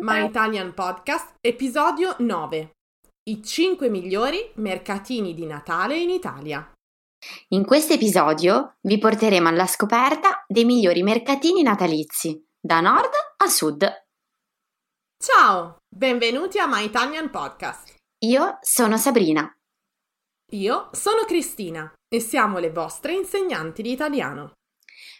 My Italian Podcast, episodio 9. I 5 migliori mercatini di Natale in Italia. In questo episodio vi porteremo alla scoperta dei migliori mercatini natalizi, da nord a sud. Ciao, benvenuti a My Italian Podcast. Io sono Sabrina. Io sono Cristina e siamo le vostre insegnanti di italiano.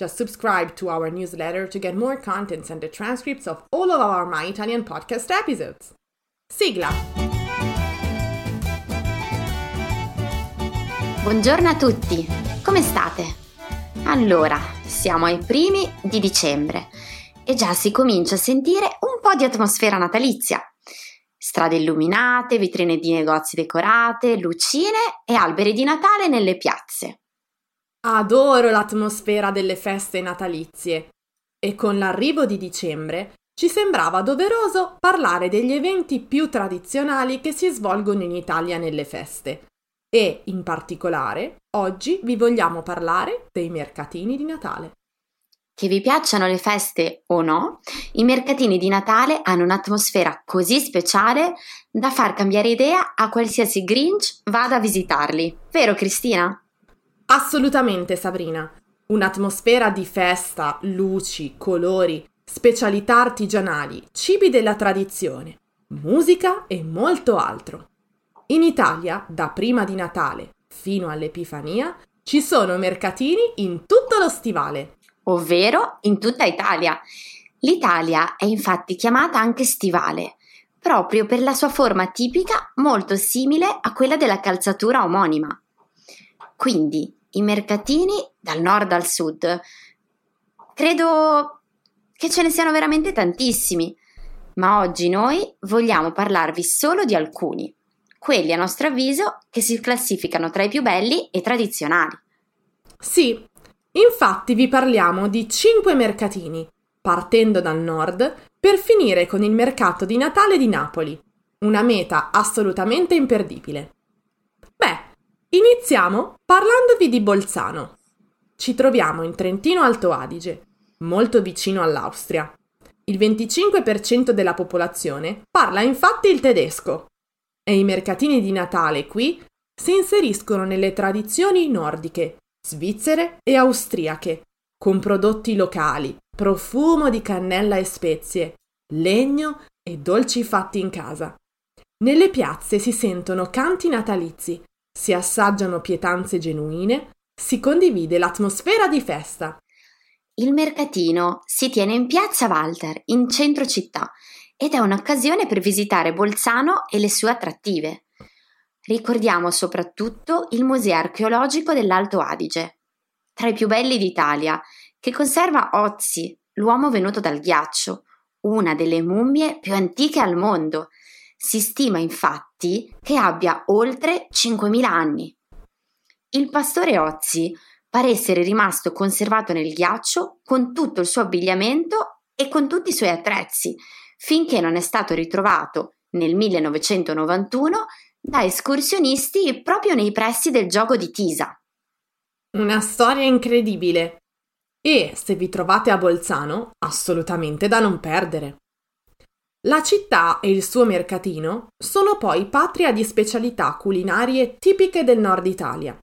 Just subscribe to our newsletter to get more contents and the transcripts of all of our My Italian podcast episodes. Sigla! Buongiorno a tutti, come state? Allora, siamo ai primi di dicembre e già si comincia a sentire un po' di atmosfera natalizia. Strade illuminate, vetrine di negozi decorate, lucine e alberi di Natale nelle piazze. Adoro l'atmosfera delle feste natalizie e con l'arrivo di dicembre ci sembrava doveroso parlare degli eventi più tradizionali che si svolgono in Italia nelle feste e, in particolare, oggi vi vogliamo parlare dei mercatini di Natale. Che vi piacciono le feste o no, i mercatini di Natale hanno un'atmosfera così speciale da far cambiare idea a qualsiasi Grinch vada a visitarli. Vero Cristina? Assolutamente, Sabrina. Un'atmosfera di festa, luci, colori, specialità artigianali, cibi della tradizione, musica e molto altro. In Italia, da prima di Natale fino all'Epifania, ci sono mercatini in tutto lo stivale. Ovvero in tutta Italia. L'Italia è infatti chiamata anche stivale, proprio per la sua forma tipica molto simile a quella della calzatura omonima. Quindi i mercatini dal nord al sud. Credo che ce ne siano veramente tantissimi, ma oggi noi vogliamo parlarvi solo di alcuni, quelli a nostro avviso che si classificano tra i più belli e tradizionali. Sì, infatti vi parliamo di 5 mercatini, partendo dal nord per finire con il mercato di Natale di Napoli, una meta assolutamente imperdibile. Iniziamo parlandovi di Bolzano. Ci troviamo in Trentino Alto Adige, molto vicino all'Austria. Il 25% della popolazione parla infatti il tedesco e i mercatini di Natale qui si inseriscono nelle tradizioni nordiche, svizzere e austriache, con prodotti locali, profumo di cannella e spezie, legno e dolci fatti in casa. Nelle piazze si sentono canti natalizi si assaggiano pietanze genuine, si condivide l'atmosfera di festa. Il mercatino si tiene in piazza Walter, in centro città, ed è un'occasione per visitare Bolzano e le sue attrattive. Ricordiamo soprattutto il Museo archeologico dell'Alto Adige, tra i più belli d'Italia, che conserva Ozzi, l'uomo venuto dal ghiaccio, una delle mummie più antiche al mondo, si stima infatti che abbia oltre 5.000 anni. Il pastore Ozzi pare essere rimasto conservato nel ghiaccio con tutto il suo abbigliamento e con tutti i suoi attrezzi, finché non è stato ritrovato nel 1991 da escursionisti proprio nei pressi del gioco di Tisa. Una storia incredibile. E se vi trovate a Bolzano, assolutamente da non perdere. La città e il suo mercatino sono poi patria di specialità culinarie tipiche del nord Italia.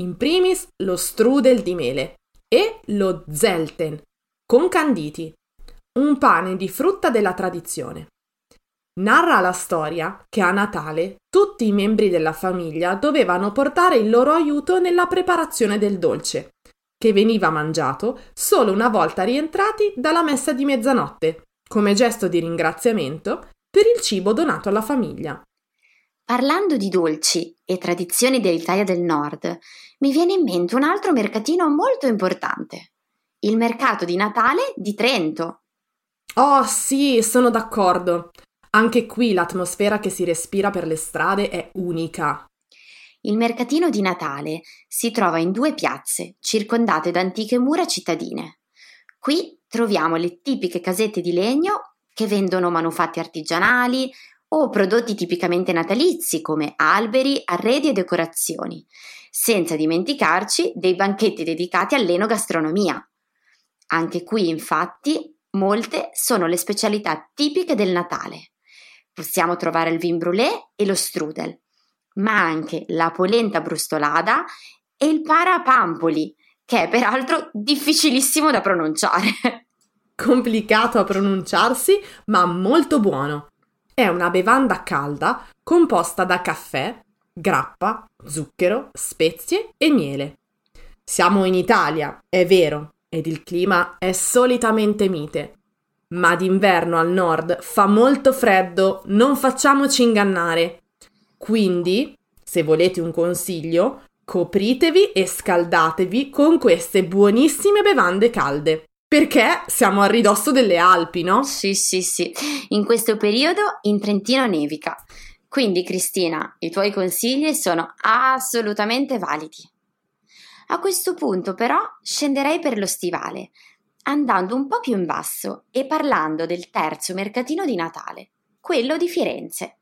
In primis lo strudel di mele e lo zelten, con canditi, un pane di frutta della tradizione. Narra la storia che a Natale tutti i membri della famiglia dovevano portare il loro aiuto nella preparazione del dolce, che veniva mangiato solo una volta rientrati dalla messa di mezzanotte, come gesto di ringraziamento per il cibo donato alla famiglia. Parlando di dolci e tradizioni dell'Italia del Nord, mi viene in mente un altro mercatino molto importante, il mercato di Natale di Trento. Oh sì, sono d'accordo. Anche qui l'atmosfera che si respira per le strade è unica. Il mercatino di Natale si trova in due piazze, circondate da antiche mura cittadine. Qui troviamo le tipiche casette di legno che vendono manufatti artigianali o prodotti tipicamente natalizi come alberi, arredi e decorazioni, senza dimenticarci dei banchetti dedicati all'enogastronomia. Anche qui, infatti, molte sono le specialità tipiche del Natale. Possiamo trovare il vin brûlé e lo strudel, ma anche la polenta brustolada e il parapampoli, che è peraltro difficilissimo da pronunciare. Complicato a pronunciarsi, ma molto buono. È una bevanda calda composta da caffè, grappa, zucchero, spezie e miele. Siamo in Italia, è vero, ed il clima è solitamente mite. Ma d'inverno al nord fa molto freddo, non facciamoci ingannare. Quindi, se volete un consiglio, copritevi e scaldatevi con queste buonissime bevande calde. Perché siamo a ridosso delle Alpi, no? Sì, sì, sì. In questo periodo in Trentino nevica. Quindi, Cristina, i tuoi consigli sono assolutamente validi. A questo punto, però, scenderei per lo stivale, andando un po' più in basso e parlando del terzo mercatino di Natale, quello di Firenze.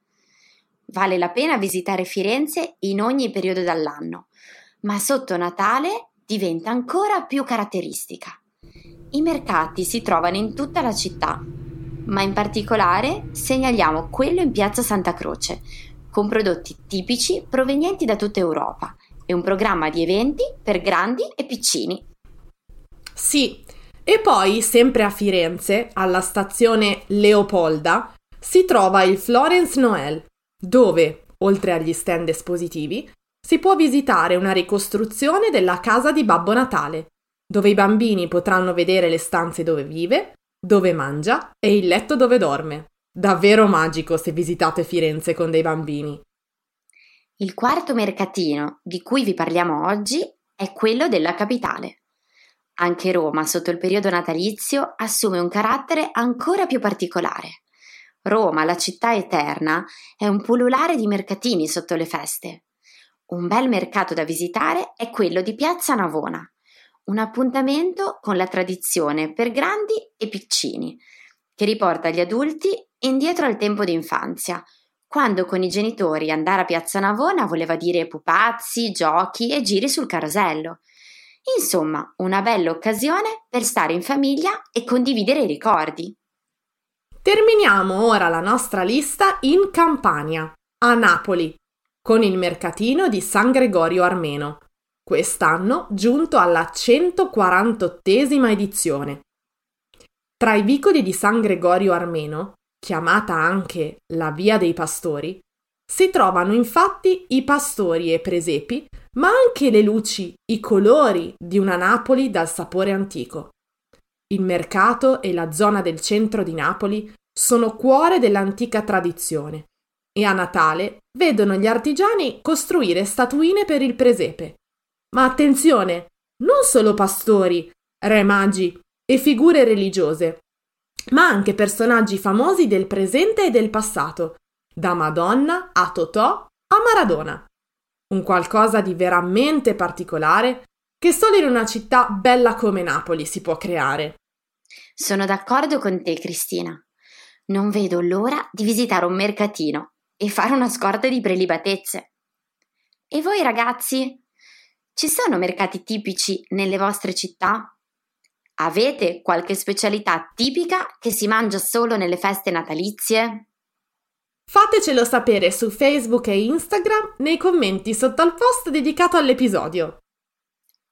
Vale la pena visitare Firenze in ogni periodo dell'anno, ma sotto Natale diventa ancora più caratteristica. I mercati si trovano in tutta la città, ma in particolare segnaliamo quello in piazza Santa Croce, con prodotti tipici provenienti da tutta Europa e un programma di eventi per grandi e piccini. Sì, e poi sempre a Firenze, alla stazione Leopolda, si trova il Florence Noel, dove, oltre agli stand espositivi, si può visitare una ricostruzione della casa di Babbo Natale, dove i bambini potranno vedere le stanze dove vive, dove mangia e il letto dove dorme. Davvero magico se visitate Firenze con dei bambini. Il quarto mercatino di cui vi parliamo oggi è quello della capitale. Anche Roma, sotto il periodo natalizio, assume un carattere ancora più particolare. Roma, la città eterna, è un pullulare di mercatini sotto le feste. Un bel mercato da visitare è quello di Piazza Navona, un appuntamento con la tradizione per grandi e piccini, che riporta gli adulti indietro al tempo d'infanzia, quando con i genitori andare a Piazza Navona voleva dire pupazzi, giochi e giri sul carosello. Insomma, una bella occasione per stare in famiglia e condividere i ricordi. Terminiamo ora la nostra lista in Campania, a Napoli, con il mercatino di San Gregorio Armeno, quest'anno giunto alla 148esima edizione. Tra i vicoli di San Gregorio Armeno chiamata anche la Via dei Pastori, si trovano infatti i pastori e presepi, ma anche le luci, i colori di una Napoli dal sapore antico. Il mercato e la zona del centro di Napoli sono cuore dell'antica tradizione e a Natale vedono gli artigiani costruire statuine per il presepe. Ma attenzione, non solo pastori, re magi e figure religiose, ma anche personaggi famosi del presente e del passato, da Madonna a Totò a Maradona. Un qualcosa di veramente particolare che solo in una città bella come Napoli si può creare. Sono d'accordo con te, Cristina. Non vedo l'ora di visitare un mercatino e fare una scorta di prelibatezze. E voi ragazzi? Ci sono mercati tipici nelle vostre città? Avete qualche specialità tipica che si mangia solo nelle feste natalizie? Fatecelo sapere su Facebook e Instagram nei commenti sotto al post dedicato all'episodio.